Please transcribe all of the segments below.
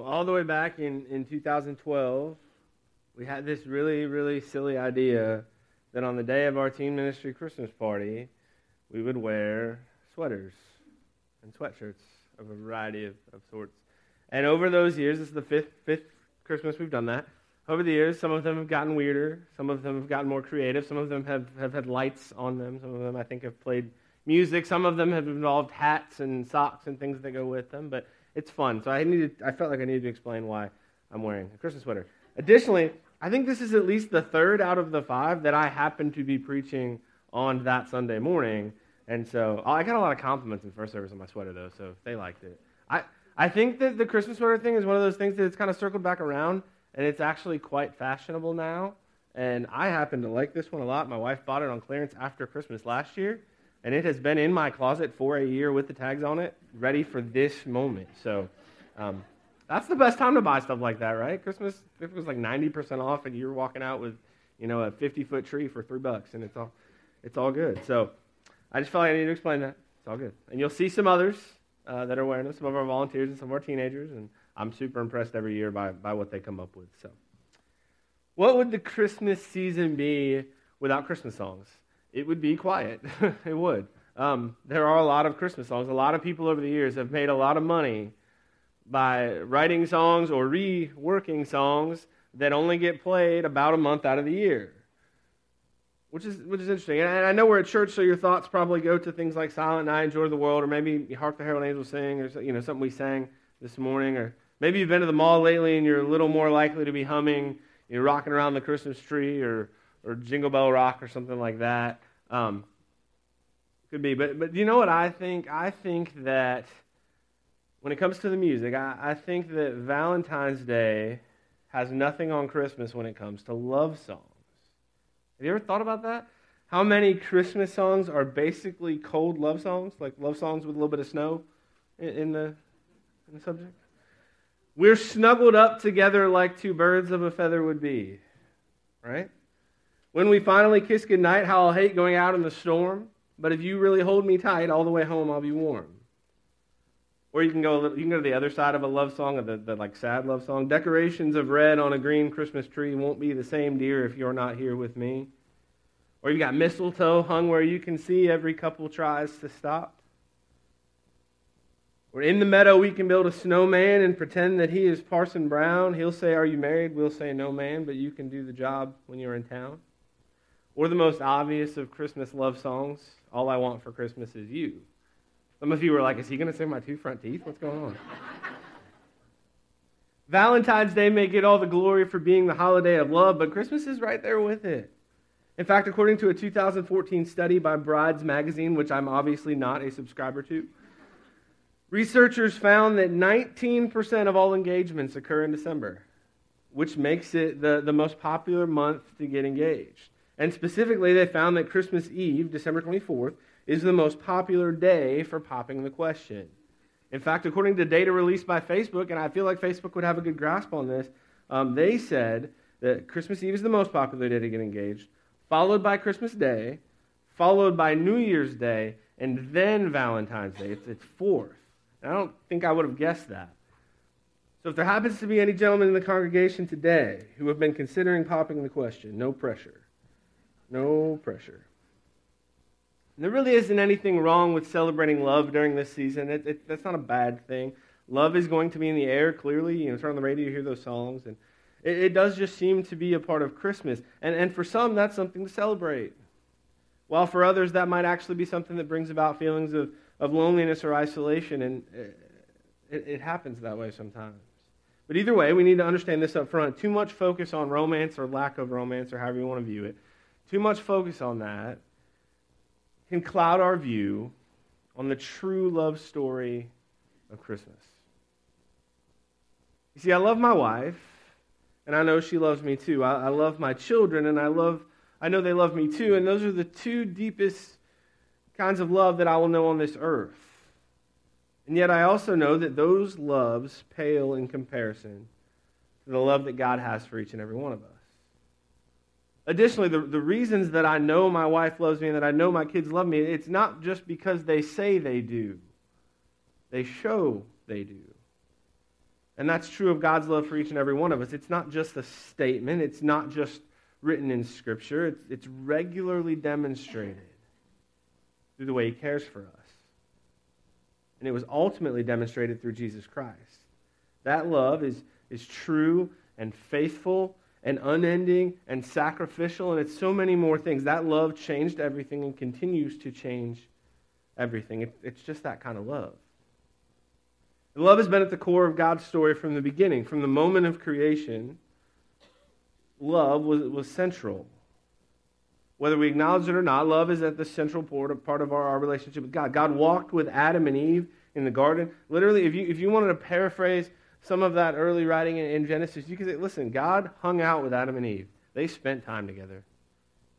Well, all the way back in, in 2012, we had this really, really silly idea that on the day of our teen ministry Christmas party, we would wear sweaters and sweatshirts of a variety of, of sorts. And over those years, this is the fifth, fifth Christmas we've done that. Over the years, some of them have gotten weirder. Some of them have gotten more creative. Some of them have, have had lights on them. Some of them, I think, have played music. Some of them have involved hats and socks and things that go with them. But it's fun. So I needed, I felt like I needed to explain why I'm wearing a Christmas sweater. Additionally, I think this is at least the third out of the five that I happen to be preaching on that Sunday morning. And so oh, I got a lot of compliments in first service on my sweater, though, so they liked it. I, I think that the Christmas sweater thing is one of those things that it's kind of circled back around, and it's actually quite fashionable now. And I happen to like this one a lot. My wife bought it on clearance after Christmas last year, and it has been in my closet for a year with the tags on it, ready for this moment. So um, that's the best time to buy stuff like that, right? Christmas, it was like 90% off, and you're walking out with, you know, a 50 foot tree for three bucks, and it's all, it's all good. So I just felt like I need to explain that. It's all good. And you'll see some others uh, that are wearing them, some of our volunteers and some of our teenagers, and I'm super impressed every year by, by what they come up with. So, what would the Christmas season be without Christmas songs? It would be quiet. it would. Um, there are a lot of Christmas songs. A lot of people over the years have made a lot of money by writing songs or reworking songs that only get played about a month out of the year which is which is interesting. And I know we're at church, so your thoughts probably go to things like "Silent Night," "Joy of the World," or maybe "Hark the Herald Angels Sing," or you know something we sang this morning, or maybe you've been to the mall lately and you're a little more likely to be humming, you know, "Rocking Around the Christmas Tree" or or "Jingle Bell Rock" or something like that. Um, could be, but but you know what I think? I think that when it comes to the music, I, I think that Valentine's Day has nothing on Christmas when it comes to love songs. Have you ever thought about that? How many Christmas songs are basically cold love songs, like love songs with a little bit of snow in, the, in the subject? We're snuggled up together like two birds of a feather would be, right? When we finally kiss goodnight, how I'll hate going out in the storm, but if you really hold me tight, all the way home I'll be warm. Or you can go you can go to the other side of a love song, of the, the like sad love song. Decorations of red on a green Christmas tree won't be the same, dear, if you're not here with me. Or you've got mistletoe hung where you can see every couple tries to stop. Or in the meadow we can build a snowman and pretend that he is Parson Brown. He'll say, Are you married? We'll say, No, man, but you can do the job when you're in town. Or the most obvious of Christmas love songs, All I Want for Christmas is You. Some of you were like, is he going to say my two front teeth? What's going on? Valentine's Day may get all the glory for being the holiday of love, but Christmas is right there with it. In fact, according to a 2014 study by Brides Magazine, which I'm obviously not a subscriber to, researchers found that 19% of all engagements occur in December, which makes it the, the most popular month to get engaged. And specifically, they found that Christmas Eve, December 24th, is the most popular day for popping the question. In fact, according to data released by Facebook, and I feel like Facebook would have a good grasp on this, um, they said that Christmas Eve is the most popular day to get engaged, followed by Christmas Day, followed by New Year's Day, and then Valentine's Day. It's, it's fourth. And I don't think I would have guessed that. So if there happens to be any gentlemen in the congregation today who have been considering popping the question, no pressure. No pressure. There really isn't anything wrong with celebrating love during this season. It, it, that's not a bad thing. Love is going to be in the air, clearly. You know, turn on the radio, you hear those songs. And it, it does just seem to be a part of Christmas. And, and for some, that's something to celebrate. While for others, that might actually be something that brings about feelings of, of loneliness or isolation. And it, it happens that way sometimes. But either way, we need to understand this up front. Too much focus on romance or lack of romance, or however you want to view it, too much focus on that can cloud our view on the true love story of Christmas. You see, I love my wife, and I know she loves me too. I, I, love my children, and I love I know they love me too, and those are the two deepest kinds of love that I will know on this earth. And yet I also know that those loves pale in comparison to the love that God has for each and every one of us. Additionally, the, the reasons that I know my wife loves me and that I know my kids love me, it's not just because they say they do, they show they do. And that's true of God's love for each and every one of us. It's not just a statement, it's not just written in Scripture, it's, it's regularly demonstrated through the way He cares for us. And it was ultimately demonstrated through Jesus Christ. That love is, is true and faithful and unending and sacrificial, and it's so many more things. That love changed everything and continues to change everything. It, it's just that kind of love. love has been at the core of God's story from the beginning. From the moment of creation, love was, was central. Whether we acknowledge it or not, love is at the central part of our, our relationship with God. God walked with Adam and Eve in the garden. Literally, if you, if you wanted to paraphrase some of that early writing in, in Genesis, you can say, listen, God hung out with Adam and Eve. They spent time together.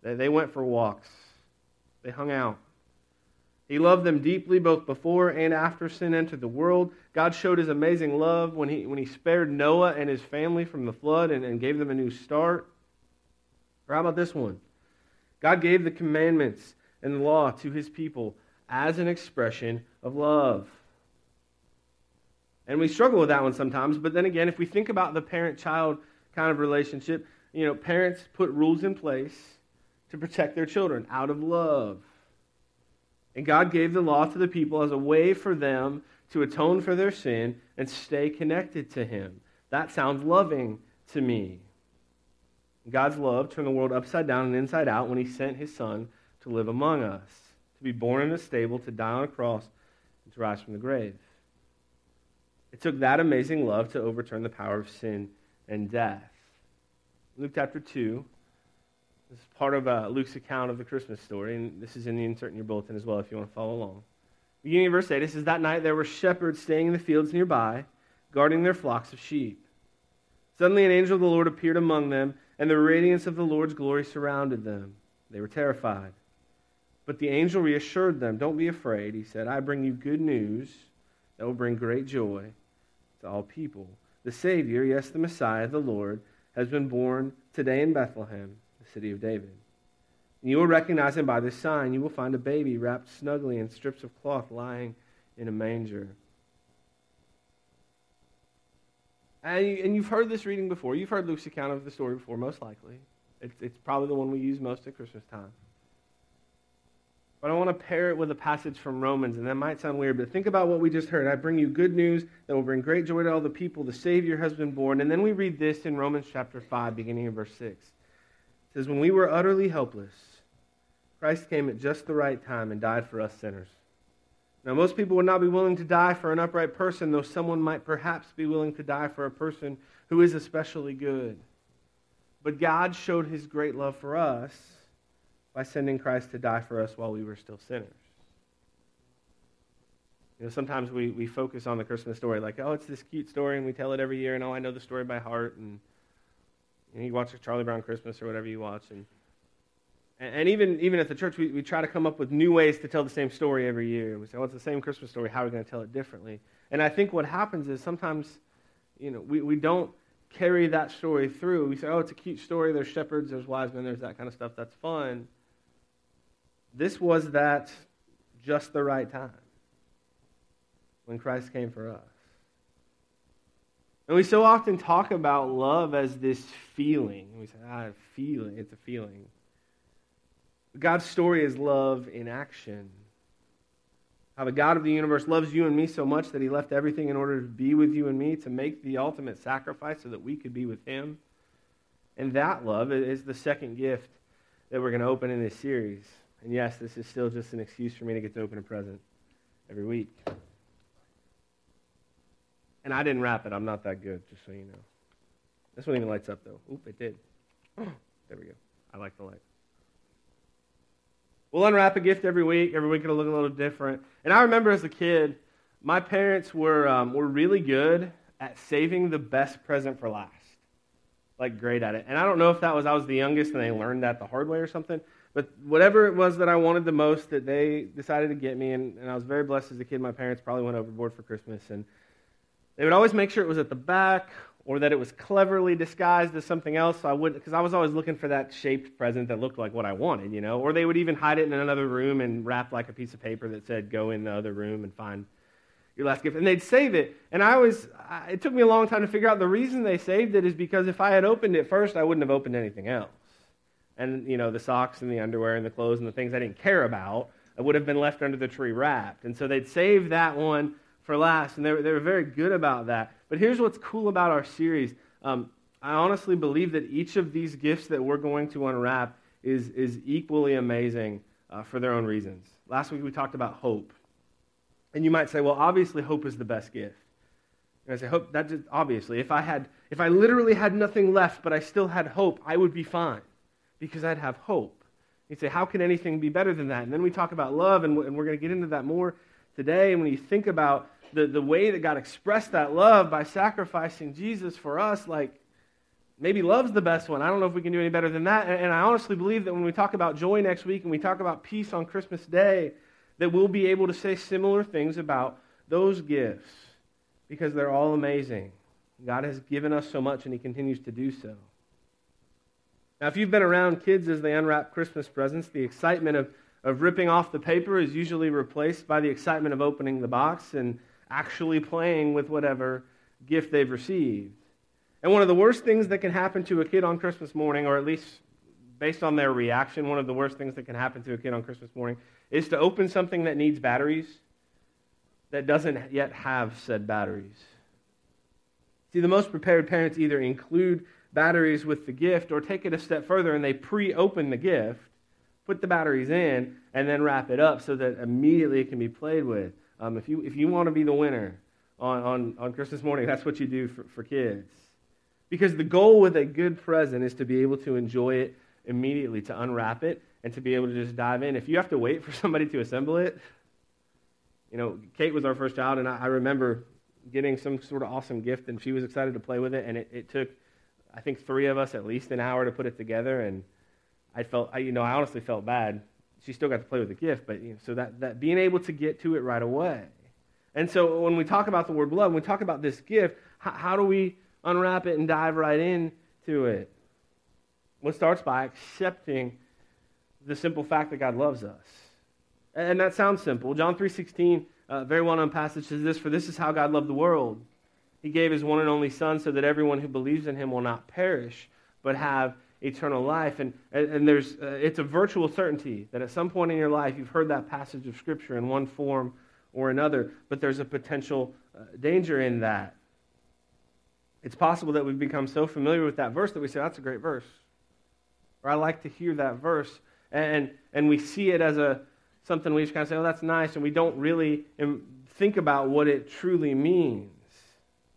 They, they went for walks. They hung out. He loved them deeply both before and after sin entered the world. God showed his amazing love when he, when he spared Noah and his family from the flood and, and gave them a new start. Or how about this one? God gave the commandments and the law to his people as an expression of love. And we struggle with that one sometimes. But then again, if we think about the parent child kind of relationship, you know, parents put rules in place to protect their children out of love. And God gave the law to the people as a way for them to atone for their sin and stay connected to Him. That sounds loving to me. God's love turned the world upside down and inside out when He sent His Son to live among us, to be born in a stable, to die on a cross, and to rise from the grave. It took that amazing love to overturn the power of sin and death. Luke chapter 2. This is part of uh, Luke's account of the Christmas story, and this is in the insert in your bulletin as well if you want to follow along. Beginning of verse 8, it says, That night there were shepherds staying in the fields nearby, guarding their flocks of sheep. Suddenly an angel of the Lord appeared among them, and the radiance of the Lord's glory surrounded them. They were terrified. But the angel reassured them, Don't be afraid. He said, I bring you good news that will bring great joy to all people. The Savior, yes, the Messiah, the Lord, has been born today in Bethlehem, the city of David. And you will recognize him by this sign. You will find a baby wrapped snugly in strips of cloth lying in a manger. And, you, have heard this reading before. You've heard Luke's account of the story before, most likely. It's, it's probably the one we use most at Christmas time. But I want to pair it with a passage from Romans, and that might sound weird, but think about what we just heard. I bring you good news that will bring great joy to all the people. The Savior has been born. And then we read this in Romans chapter 5, beginning in verse 6. It says, When we were utterly helpless, Christ came at just the right time and died for us sinners. Now, most people would not be willing to die for an upright person, though someone might perhaps be willing to die for a person who is especially good. But God showed his great love for us by sending Christ to die for us while we were still sinners. You know, sometimes we, we focus on the Christmas story like, oh, it's this cute story, and we tell it every year, and oh, I know the story by heart, and, and you watch Charlie Brown Christmas or whatever you watch, and and even, even at the church, we, we try to come up with new ways to tell the same story every year. We say, oh, it's the same Christmas story. How are we going to tell it differently? And I think what happens is sometimes, you know, we, we don't carry that story through. We say, oh, it's a cute story. There's shepherds, there's wise men, there's that kind of stuff. That's fun. This was that just the right time when Christ came for us. And we so often talk about love as this feeling. We say, ah, feeling. It's a feeling. God's story is love in action. How the God of the universe loves you and me so much that he left everything in order to be with you and me, to make the ultimate sacrifice so that we could be with him. And that love is the second gift that we're going to open in this series. And yes, this is still just an excuse for me to get to open a present every week. And I didn't wrap it. I'm not that good, just so you know. This one even lights up, though. Oop, it did. there we go. I like the light. We'll unwrap a gift every week. Every week it'll look a little different. And I remember as a kid, my parents were, um, were really good at saving the best present for last. Like, great at it. And I don't know if that was I was the youngest and they learned that the hard way or something. But whatever it was that I wanted the most that they decided to get me, and, and I was very blessed as a kid. My parents probably went overboard for Christmas. And they would always make sure it was at the back or that it was cleverly disguised as something else. So I wouldn't, because I was always looking for that shaped present that looked like what I wanted, you know. Or they would even hide it in another room and wrap like a piece of paper that said "Go in the other room and find your last gift. And they'd save it. And I was, it took me a long time to figure out the reason they saved it is because if I had opened it first, I wouldn't have opened anything else. And, you know, the socks and the underwear and the clothes and the things I didn't care about would have been left under the tree wrapped. And so they'd save that one for last. And they were, they were very good about that. But here's what's cool about our series. Um, I honestly believe that each of these gifts that we're going to unwrap is, is equally amazing uh, for their own reasons. Last week we talked about hope. And you might say, well, obviously hope is the best gift. And I say, hope, that just, obviously, if I had, if I literally had nothing left, but I still had hope, I would be fine because I'd have hope. You'd say, how can anything be better than that? And then we talk about love, and we're going to get into that more today. And when you think about the, the way that God expressed that love by sacrificing Jesus for us, like, maybe love's the best one. I don't know if we can do any better than that. And, and I honestly believe that when we talk about joy next week and we talk about peace on Christmas Day, that we'll be able to say similar things about those gifts because they're all amazing. God has given us so much and He continues to do so. Now, if you've been around kids as they unwrap Christmas presents, the excitement of, of ripping off the paper is usually replaced by the excitement of opening the box and actually playing with whatever gift they've received. And one of the worst things that can happen to a kid on Christmas morning, or at least based on their reaction, one of the worst things that can happen to a kid on Christmas morning is to open something that needs batteries that doesn't yet have said batteries. See, the most prepared parents either include batteries with the gift or take it a step further and they pre open the gift, put the batteries in, and then wrap it up so that immediately it can be played with. Um, if, you, if you want to be the winner on, on, on Christmas morning, that's what you do for, for kids. Because the goal with a good present is to be able to enjoy it immediately, to unwrap it, and to be able to just dive in. If you have to wait for somebody to assemble it, you know, Kate was our first child, and I, I remember getting some sort of awesome gift, and she was excited to play with it, and it, it took, I think, three of us at least an hour to put it together, and I felt, I, you know, I honestly felt bad. She still got to play with the gift, but you know, so that, that being able to get to it right away. And so when we talk about the word love, when we talk about this gift, how, how do we unwrap it and dive right into it? Well, it starts by accepting the simple fact that God loves us. And that sounds simple. John 3.16, a uh, very well-known passage says this, For this is how God loved the world. He gave his one and only Son so that everyone who believes in him will not perish, but have eternal life. And, and there's, uh, it's a virtual certainty that at some point in your life you've heard that passage of Scripture in one form or another, but there's a potential uh, danger in that. It's possible that we've become so familiar with that verse that we say, that's a great verse. Or I like to hear that verse. And, and we see it as a, something we just kind of say, oh, that's nice. And we don't really think about what it truly means.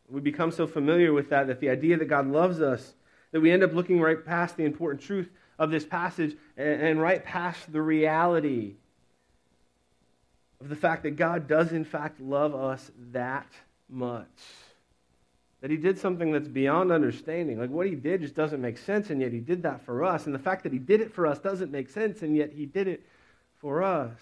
We become so familiar with that that the idea that God loves us, that we end up looking right past the important truth of this passage and, and right past the reality of the fact that God does, in fact, love us that much. That he did something that's beyond understanding. Like what he did just doesn't make sense, and yet he did that for us. And the fact that he did it for us doesn't make sense, and yet he did it for us.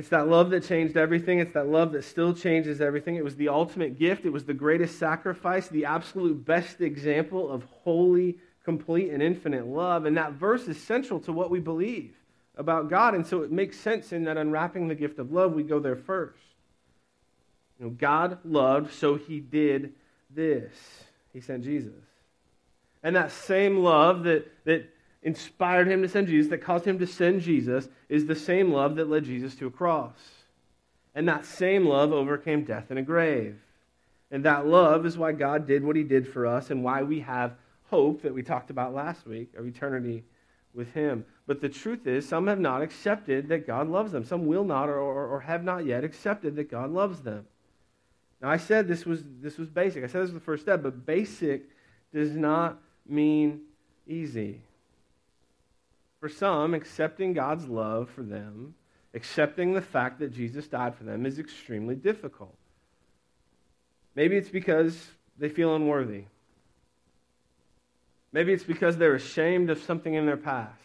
It's that love that changed everything. It's that love that still changes everything. It was the ultimate gift. It was the greatest sacrifice, the absolute best example of holy, complete, and infinite love. And that verse is central to what we believe about God. And so it makes sense in that unwrapping the gift of love, we go there first. You know, God loved, so he did this. He sent Jesus. And that same love that, that inspired him to send Jesus, that caused him to send Jesus, is the same love that led Jesus to a cross. And that same love overcame death in a grave. And that love is why God did what he did for us and why we have hope that we talked about last week of eternity with him. But the truth is, some have not accepted that God loves them. Some will not or, or, or have not yet accepted that God loves them. Now, I said this was, this was basic. I said this was the first step, but basic does not mean easy. For some, accepting God's love for them, accepting the fact that Jesus died for them, is extremely difficult. Maybe it's because they feel unworthy. Maybe it's because they're ashamed of something in their past.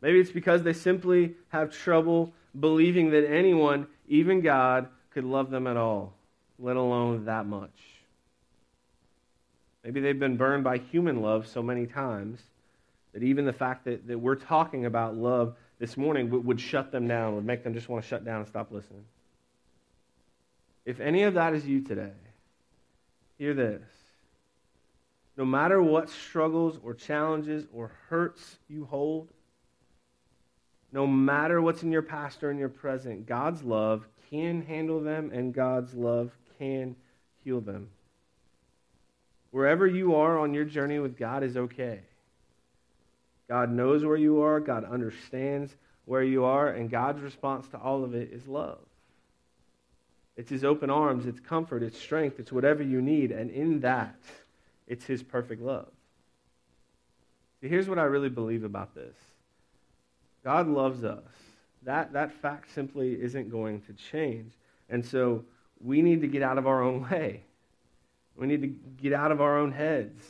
Maybe it's because they simply have trouble believing that anyone, even God, could love them at all, let alone that much. Maybe they've been burned by human love so many times that even the fact that, that we're talking about love this morning would, would shut them down, would make them just want to shut down and stop listening. If any of that is you today, hear this. No matter what struggles or challenges or hurts you hold, no matter what's in your past or in your present, God's love can handle them and God's love can heal them. Wherever you are on your journey with God is okay. God knows where you are, God understands where you are, and God's response to all of it is love. It's His open arms, it's comfort, it's strength, it's whatever you need, and in that, it's His perfect love. See, here's what I really believe about this God loves us. That, that fact simply isn't going to change. And so we need to get out of our own way. We need to get out of our own heads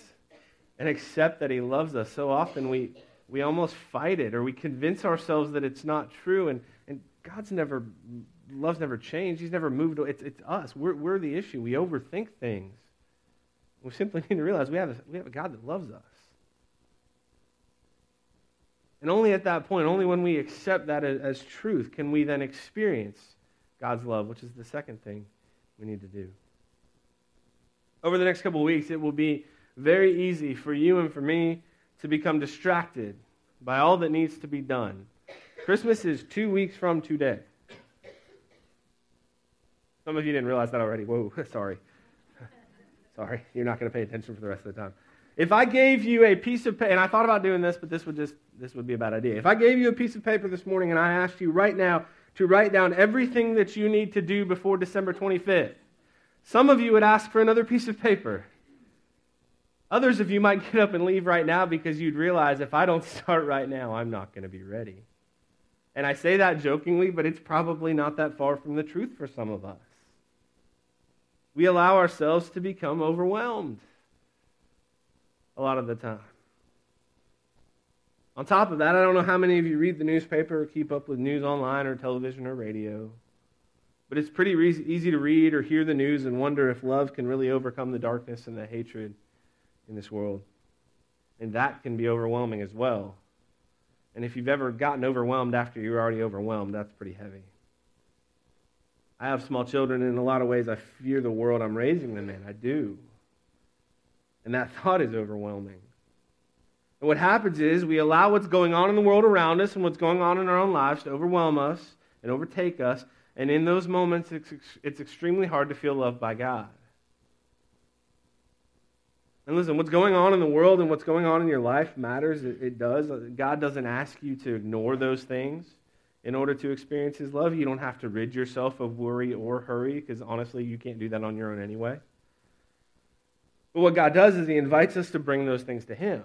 and accept that He loves us. So often we, we almost fight it or we convince ourselves that it's not true. And, and God's never, love's never changed. He's never moved. It's, it's us. We're, we're the issue. We overthink things. We simply need to realize we have a, we have a God that loves us. And only at that point, only when we accept that as, truth, can we then experience God's love, which is the second thing we need to do. Over the next couple weeks, it will be very easy for you and for me to become distracted by all that needs to be done. Christmas is two weeks from today. Some of you didn't realize that already. Whoa, sorry. sorry, you're not going to pay attention for the rest of the time. If I gave you a piece of paper, and I thought about doing this, but this would just this would be a bad idea. If I gave you a piece of paper this morning and I asked you right now to write down everything that you need to do before December 25th, some of you would ask for another piece of paper. Others of you might get up and leave right now because you'd realize if I don't start right now, I'm not going to be ready. And I say that jokingly, but it's probably not that far from the truth for some of us. We allow ourselves to become overwhelmed a lot of the time. On top of that, I don't know how many of you read the newspaper or keep up with news online or television or radio. But it's pretty re- easy to read or hear the news and wonder if love can really overcome the darkness and the hatred in this world. And that can be overwhelming as well. And if you've ever gotten overwhelmed after you're already overwhelmed, that's pretty heavy. I have small children, and in a lot of ways, I fear the world I'm raising them in. I do. And that thought is overwhelming. And what happens is we allow what's going on in the world around us and what's going on in our own lives to overwhelm us and overtake us. And in those moments, it's, it's extremely hard to feel loved by God. And listen, what's going on in the world and what's going on in your life matters. It, it, does. God doesn't ask you to ignore those things in order to experience His love. You don't have to rid yourself of worry or hurry because honestly, you can't do that on your own anyway. But what God does is He invites us to bring those things to Him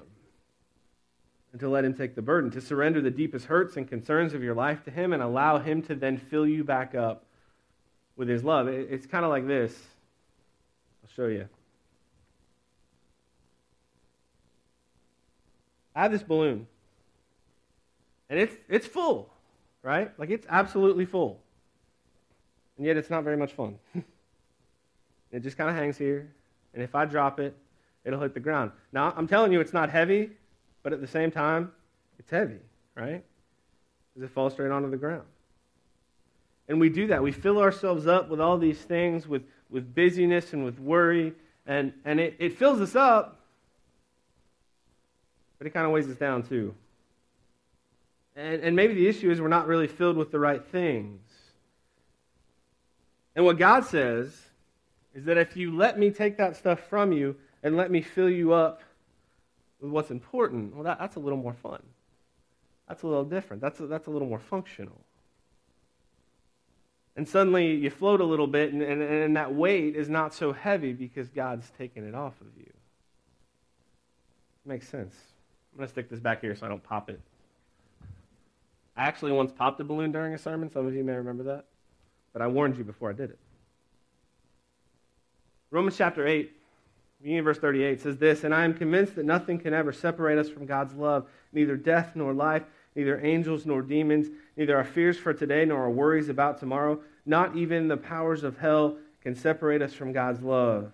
and to let Him take the burden, to surrender the deepest hurts and concerns of your life to Him and allow Him to then fill you back up with His love. It's kind of like this. I'll show you. I have this balloon. And it's, it's full, right? Like it's absolutely full. And yet it's not very much fun. it just kind of hangs here. And if I drop it, it'll hit the ground. Now, I'm telling you, it's not heavy, but at the same time, it's heavy, right? Because it falls straight onto the ground. And we do that. We fill ourselves up with all these things, with, with busyness and with worry, and, and it, it fills us up, but it kind of weighs us down too. And, and maybe the issue is we're not really filled with the right things. And what God says is that if you let me take that stuff from you and let me fill you up with what's important, well, that, that's a little more fun. That's a little different. That's a, that's a little more functional. And suddenly you float a little bit, and, and, and that weight is not so heavy because God's taken it off of you. Makes sense. I'm to stick this back here so I don't pop it. I actually once popped a balloon during a sermon. Some of you may remember that. But I warned you before I did it. Romans chapter 8, beginning verse 38, says this And I am convinced that nothing can ever separate us from God's love, neither death nor life, neither angels nor demons, neither our fears for today nor our worries about tomorrow. Not even the powers of hell can separate us from God's love.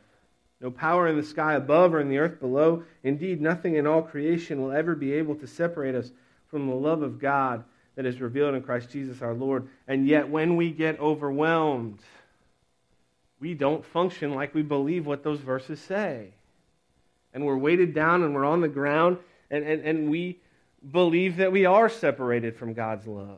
No power in the sky above or in the earth below. Indeed, nothing in all creation will ever be able to separate us from the love of God that is revealed in Christ Jesus our Lord. And yet, when we get overwhelmed, we don't function like we believe what those verses say. And we're weighted down and we're on the ground, and, and, and we believe that we are separated from God's love.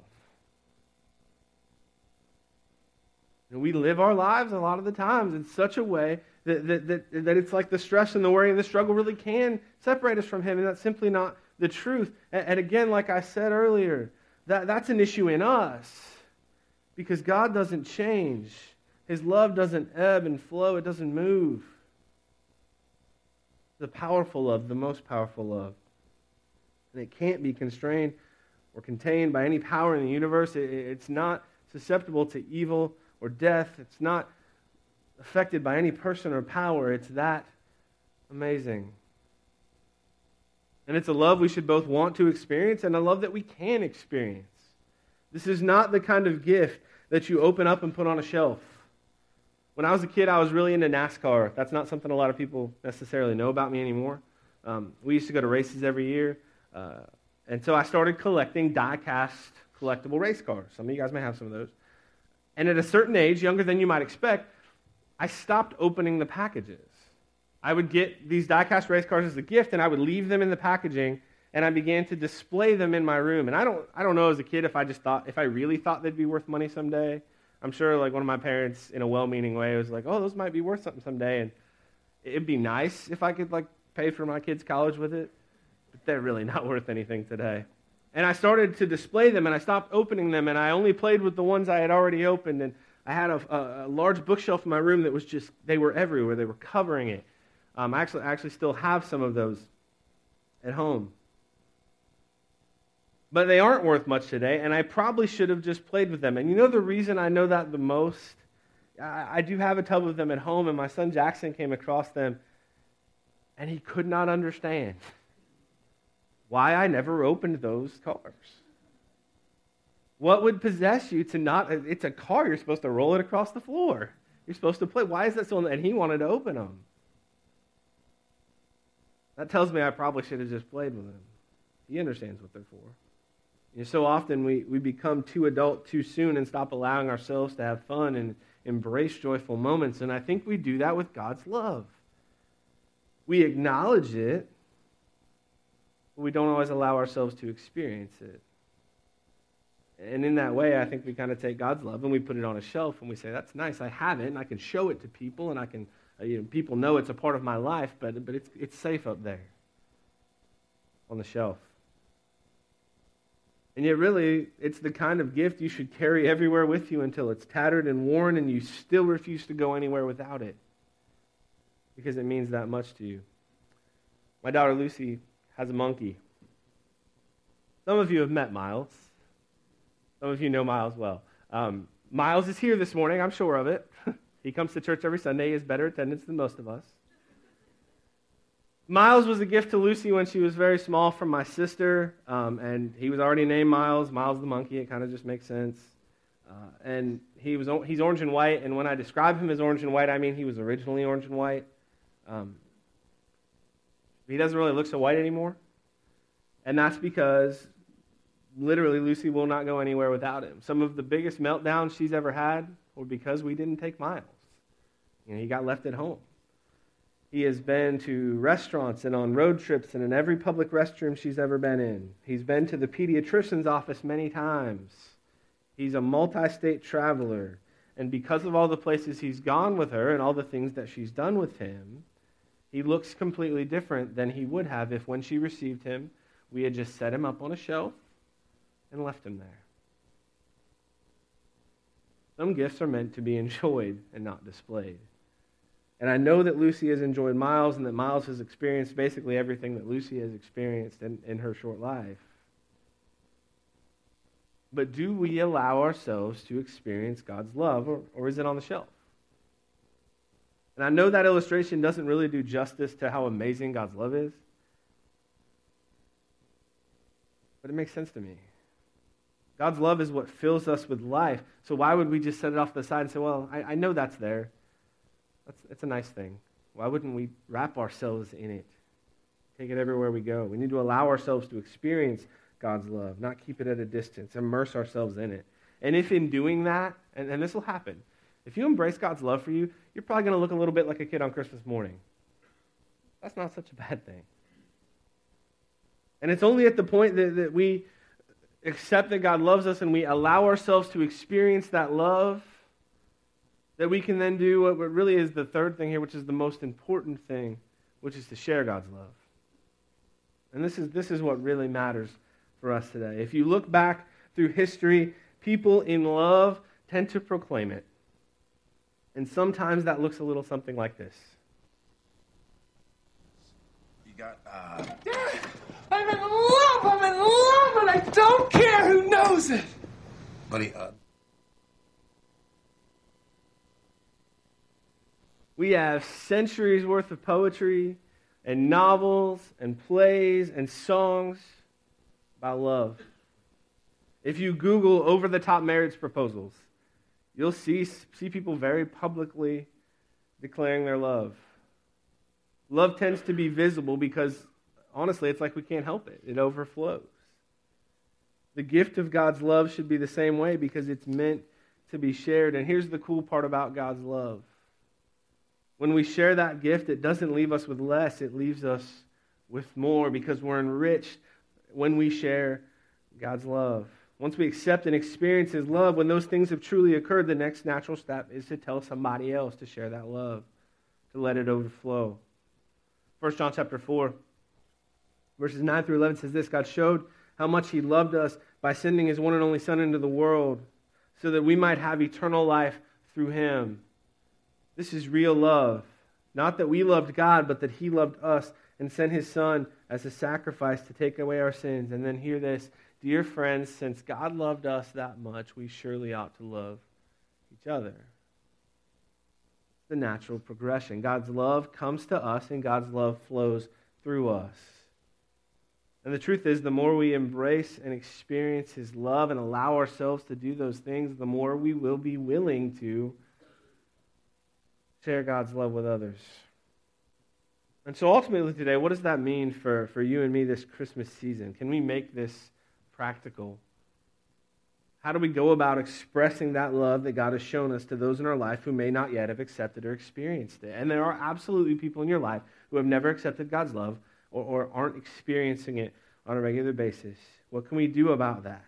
And we live our lives a lot of the times in such a way that, that, that, that it's like the stress and the worry and the struggle really can separate us from Him, and that's simply not the truth. And, and again, like I said earlier, that, that's an issue in us because God doesn't change. His love doesn't ebb and flow, it doesn't move. The powerful love, the most powerful love. And it can't be constrained or contained by any power in the universe. It, it's not susceptible to evil or death. It's not affected by any person or power. It's that amazing. And it's a love we should both want to experience and a love that we can experience. This is not the kind of gift that you open up and put on a shelf. When I was a kid, I was really into NASCAR. That's not something a lot of people necessarily know about me anymore. Um, we used to go to races every year. Uh, and so I started collecting die cast collectible race cars. Some of you guys may have some of those. And at a certain age, younger than you might expect, I stopped opening the packages. I would get these diecast race cars as a gift, and I would leave them in the packaging, and I began to display them in my room. And I don't, I don't know as a kid if I just thought, if I really thought they'd be worth money someday. I'm sure, like one of my parents, in a well-meaning way, was like, "Oh, those might be worth something someday," and it'd be nice if I could like pay for my kids' college with it, but they're really not worth anything today. And I started to display them, and I stopped opening them, and I only played with the ones I had already opened. And I had a, a, large bookshelf in my room that was just, they were everywhere. They were covering it. Um, I, actually, I actually still have some of those at home. But they aren't worth much today, and I probably should have just played with them. And you know the reason I know that the most? I, I do have a tub of them at home, and my son Jackson came across them, and he could not understand why I never opened those cars. What would possess you to not? It's a car. You're supposed to roll it across the floor. You're supposed to play. Why is that so? And he wanted to open them. That tells me I probably should have just played with him. He understands what they're for. You know, so often we, we become too adult too soon and stop allowing ourselves to have fun and embrace joyful moments. And I think we do that with God's love. We acknowledge it, but we don't always allow ourselves to experience it. And in that way, I think we kind of take God's love and we put it on a shelf and we say, that's nice, I have it, and I can show it to people, and I can, uh, you know, people know it's a part of my life, but, but it's, it's safe up there on the shelf. And yet, really, it's the kind of gift you should carry everywhere with you until it's tattered and worn and you still refuse to go anywhere without it because it means that much to you. My daughter Lucy has a monkey. Some of you have met Miles. Some of you know Miles well. Um, Miles is here this morning, I'm sure of it. he comes to church every Sunday. He has better attendance than most of us. Miles was a gift to Lucy when she was very small from my sister, um, and he was already named Miles. Miles the monkey. It kind of just makes sense. Uh, and he was he's orange and white, and when I describe him as orange and white, I mean he was originally orange and white. Um, he doesn't really look so white anymore. And that's because literally Lucy will not go anywhere without him. Some of the biggest meltdowns she's ever had were because we didn't take Miles. You know, he got left at home. He has been to restaurants and on road trips and in every public restroom she's ever been in. He's been to the pediatrician's office many times. He's a multi state traveler. And because of all the places he's gone with her and all the things that she's done with him, he looks completely different than he would have if, when she received him, we had just set him up on a shelf and left him there. Some gifts are meant to be enjoyed and not displayed. And I know that Lucy has enjoyed Miles and that Miles has experienced basically everything that Lucy has experienced in, in her short life. But do we allow ourselves to experience God's love, or, or is it on the shelf? And I know that illustration doesn't really do justice to how amazing God's love is, but it makes sense to me. God's love is what fills us with life. So why would we just set it off the side and say, well, I, I know that's there? That's, that's a nice thing. Why wouldn't we wrap ourselves in it? Take it everywhere we go. We need to allow ourselves to experience God's love, not keep it at a distance, immerse ourselves in it. And if in doing that, and, and this will happen, if you embrace God's love for you, you're probably going to look a little bit like a kid on Christmas morning. That's not such a bad thing. And it's only at the point that, that we accept that God loves us and we allow ourselves to experience that love that we can then do what really is the third thing here, which is the most important thing, which is to share God's love. And this is, this is what really matters for us today. If you look back through history, people in love tend to proclaim it. And sometimes that looks a little something like this. You got, uh... I'm in love, love, and I don't care who knows it. Buddy, uh... We have centuries worth of poetry and novels and plays and songs about love. If you Google over the top marriage proposals, you'll see, see people very publicly declaring their love. Love tends to be visible because, honestly, it's like we can't help it, it overflows. The gift of God's love should be the same way because it's meant to be shared. And here's the cool part about God's love when we share that gift, it doesn't leave us with less, it leaves us with more because we're enriched when we share God's love. Once we accept and experience His love, when those things have truly occurred, the next natural step is to tell somebody else to share that love, to let it overflow. 1 John chapter 4, verses 9 through 11 says this God showed how much He loved us by sending His one and only Son into the world so that we might have eternal life through Him. This is real love. Not that we loved God, but that He loved us and sent His Son as a sacrifice to take away our sins. And then hear this Dear friends, since God loved us that much, we surely ought to love each other. The natural progression. God's love comes to us, and God's love flows through us. And the truth is, the more we embrace and experience His love and allow ourselves to do those things, the more we will be willing to share God's love with others. And so ultimately today, what does that mean for, for you and me this Christmas season? Can we make this practical? How do we go about expressing that love that God has shown us to those in our life who may not yet have accepted or experienced it? And there are absolutely people in your life who have never accepted God's love or, or aren't experiencing it on a regular basis. What can we do about that?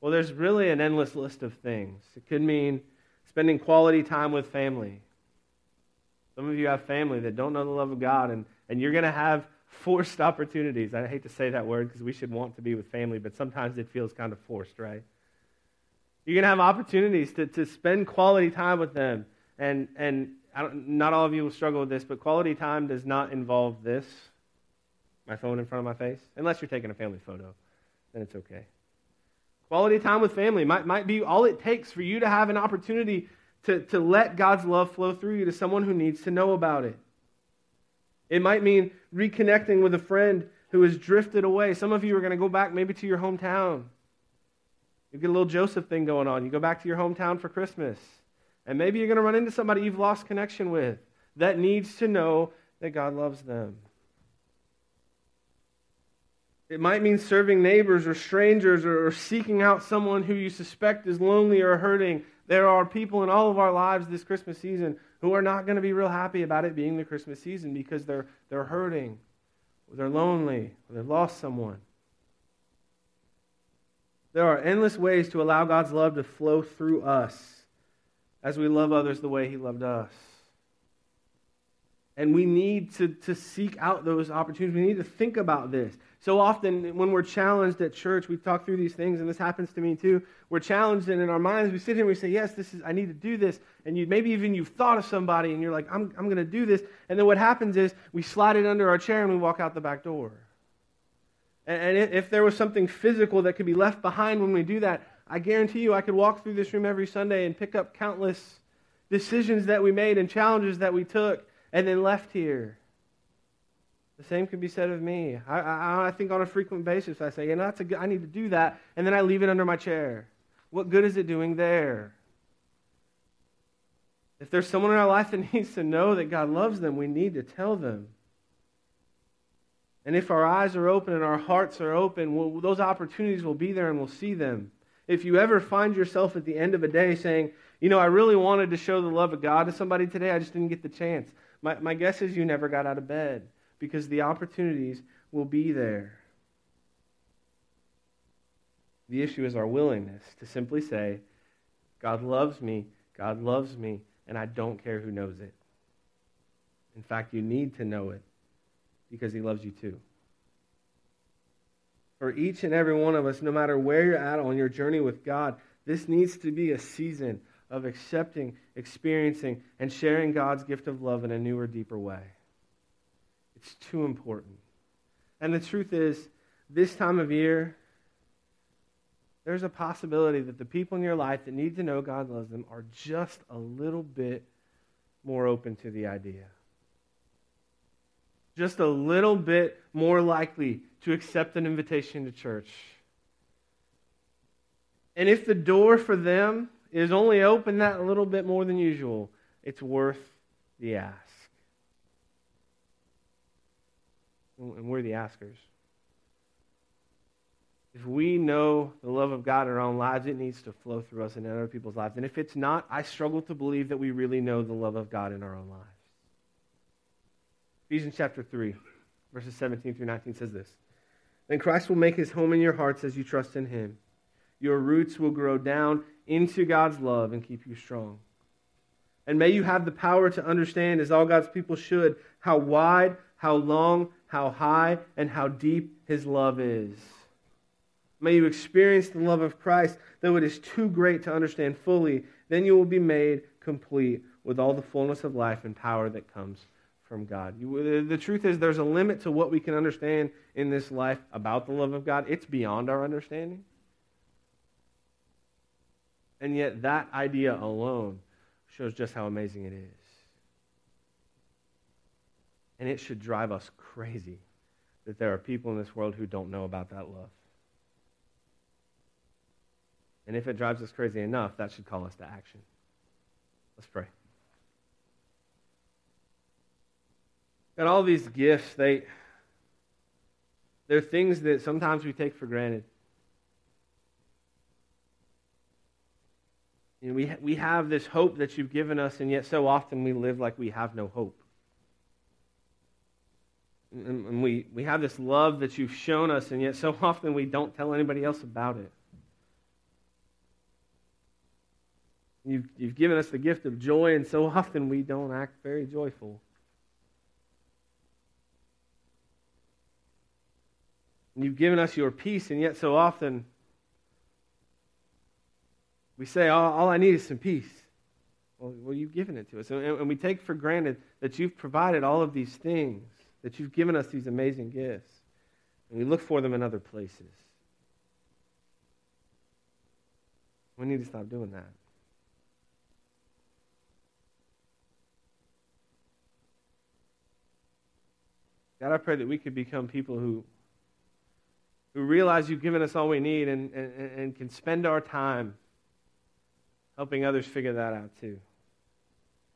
Well, there's really an endless list of things. It could mean spending quality time with family, some of you have family that don't know the love of God, and, and you're going to have forced opportunities. I hate to say that word because we should want to be with family, but sometimes it feels kind of forced, right? You're going to have opportunities to, to spend quality time with them. And, and not all of you will struggle with this, but quality time does not involve this my phone in front of my face, unless you're taking a family photo. Then it's okay. Quality time with family might, might be all it takes for you to have an opportunity to, to let God's love flow through you to someone who needs to know about it. It might mean reconnecting with a friend who has drifted away. Some of you are going to go back maybe to your hometown. You get a little Joseph thing going on. You go back to your hometown for Christmas. And maybe you're going to run into somebody you've lost connection with that needs to know that God loves them. It might mean serving neighbors or strangers or, seeking out someone who you suspect is lonely or hurting there are people in all of our lives this Christmas season who are not going to be real happy about it being the Christmas season because they're, they're hurting, or they're lonely, or they've lost someone. There are endless ways to allow God's love to flow through us as we love others the way He loved us. And we need to, to seek out those opportunities. We need to think about this. So often, when we're challenged at church, we talk through these things, and this happens to me too. We're challenged, and in our minds, we sit here and we say, Yes, this is, I need to do this. And you, maybe even you've thought of somebody, and you're like, I'm, I'm going to do this. And then what happens is we slide it under our chair and we walk out the back door. And, and if there was something physical that could be left behind when we do that, I guarantee you I could walk through this room every Sunday and pick up countless decisions that we made and challenges that we took and then left here. The same can be said of me. I, I, I, think on a frequent basis, I say, you know, that's a good, I need to do that, and then I leave it under my chair. What good is it doing there? If there's someone in our life that needs to know that God loves them, we need to tell them. And if our eyes are open and our hearts are open, those opportunities will be there and we'll see them. If you ever find yourself at the end of a day saying, you know, I really wanted to show the love of God to somebody today, I just didn't get the chance. My, my guess is you never got out of bed because the opportunities will be there. The issue is our willingness to simply say, God loves me, God loves me, and I don't care who knows it. In fact, you need to know it because He loves you too. For each and every one of us, no matter where you're at on your journey with God, this needs to be a season of accepting, experiencing, and sharing God's gift of love in a newer, deeper way. It's too important. And the truth is, this time of year, there's a possibility that the people in your life that need to know God loves them are just a little bit more open to the idea. Just a little bit more likely to accept an invitation to church. And if the door for them is only open that a little bit more than usual, it's worth the ask. And we're the askers. If we know the love of God in our own lives, it needs to flow through us and in other people's lives. And if it's not, I struggle to believe that we really know the love of God in our own lives. Ephesians chapter 3, verses 17 through 19 says this Then Christ will make his home in your hearts as you trust in him. Your roots will grow down into God's love and keep you strong. And may you have the power to understand, as all God's people should, how wide, how long, how high, and how deep His love is. May you experience the love of Christ, though it is too great to understand fully. Then you will be made complete with all the fullness of life and power that comes from God. The truth is, there's a limit to what we can understand in this life about the love of God. It's beyond our understanding. And yet, that idea alone shows just how amazing it is. And it should drive us crazy that there are people in this world who don't know about that love. And if it drives us crazy enough, that should call us to action. Let's pray. And all these gifts, they they're things that sometimes we take for granted. You know, we, we have this hope that you've given us, and yet so often we live like we have no hope. And, and we, we have this love that you've shown us, and yet so often we don't tell anybody else about it. You've, you've given us the gift of joy, and so often we don't act very joyful. You've given us your peace, and yet so often we say, all, all I need is some peace. Well, well, you've given it to us. And, and we take for granted that you've provided all of these things, that you've given us these amazing gifts. And we look for them in other places. We need to stop doing that. God, I pray that we could become people who, who realize you've given us all we need and, and, and can spend our time helping others figure that out too.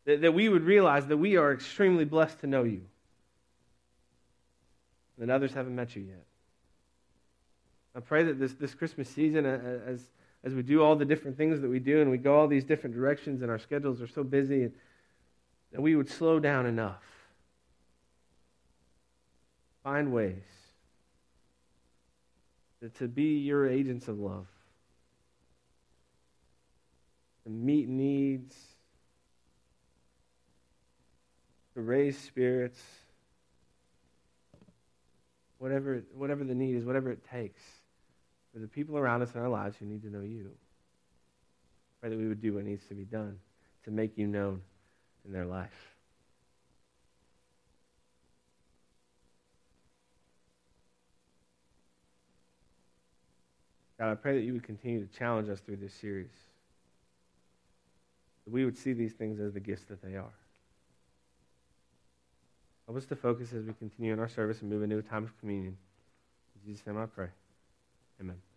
That, that we would realize that we are extremely blessed to know you, And others haven't met you yet. I pray that this, this Christmas season, as, as we do all the different things that we do and we go all these different directions and our schedules are so busy, that we would slow down enough. Find ways to, to be your agents of love to meet needs, to raise spirits, whatever, whatever the need is, whatever it takes for the people around us in our lives who need to know you. Pray that we would do what needs to be done to make you known in their life. God, I pray that you would continue to challenge us through this series that we would see these things as the gifts that they are. Help us to focus as we continue in our service and move into a time of communion. In Jesus' name I pray. Amen.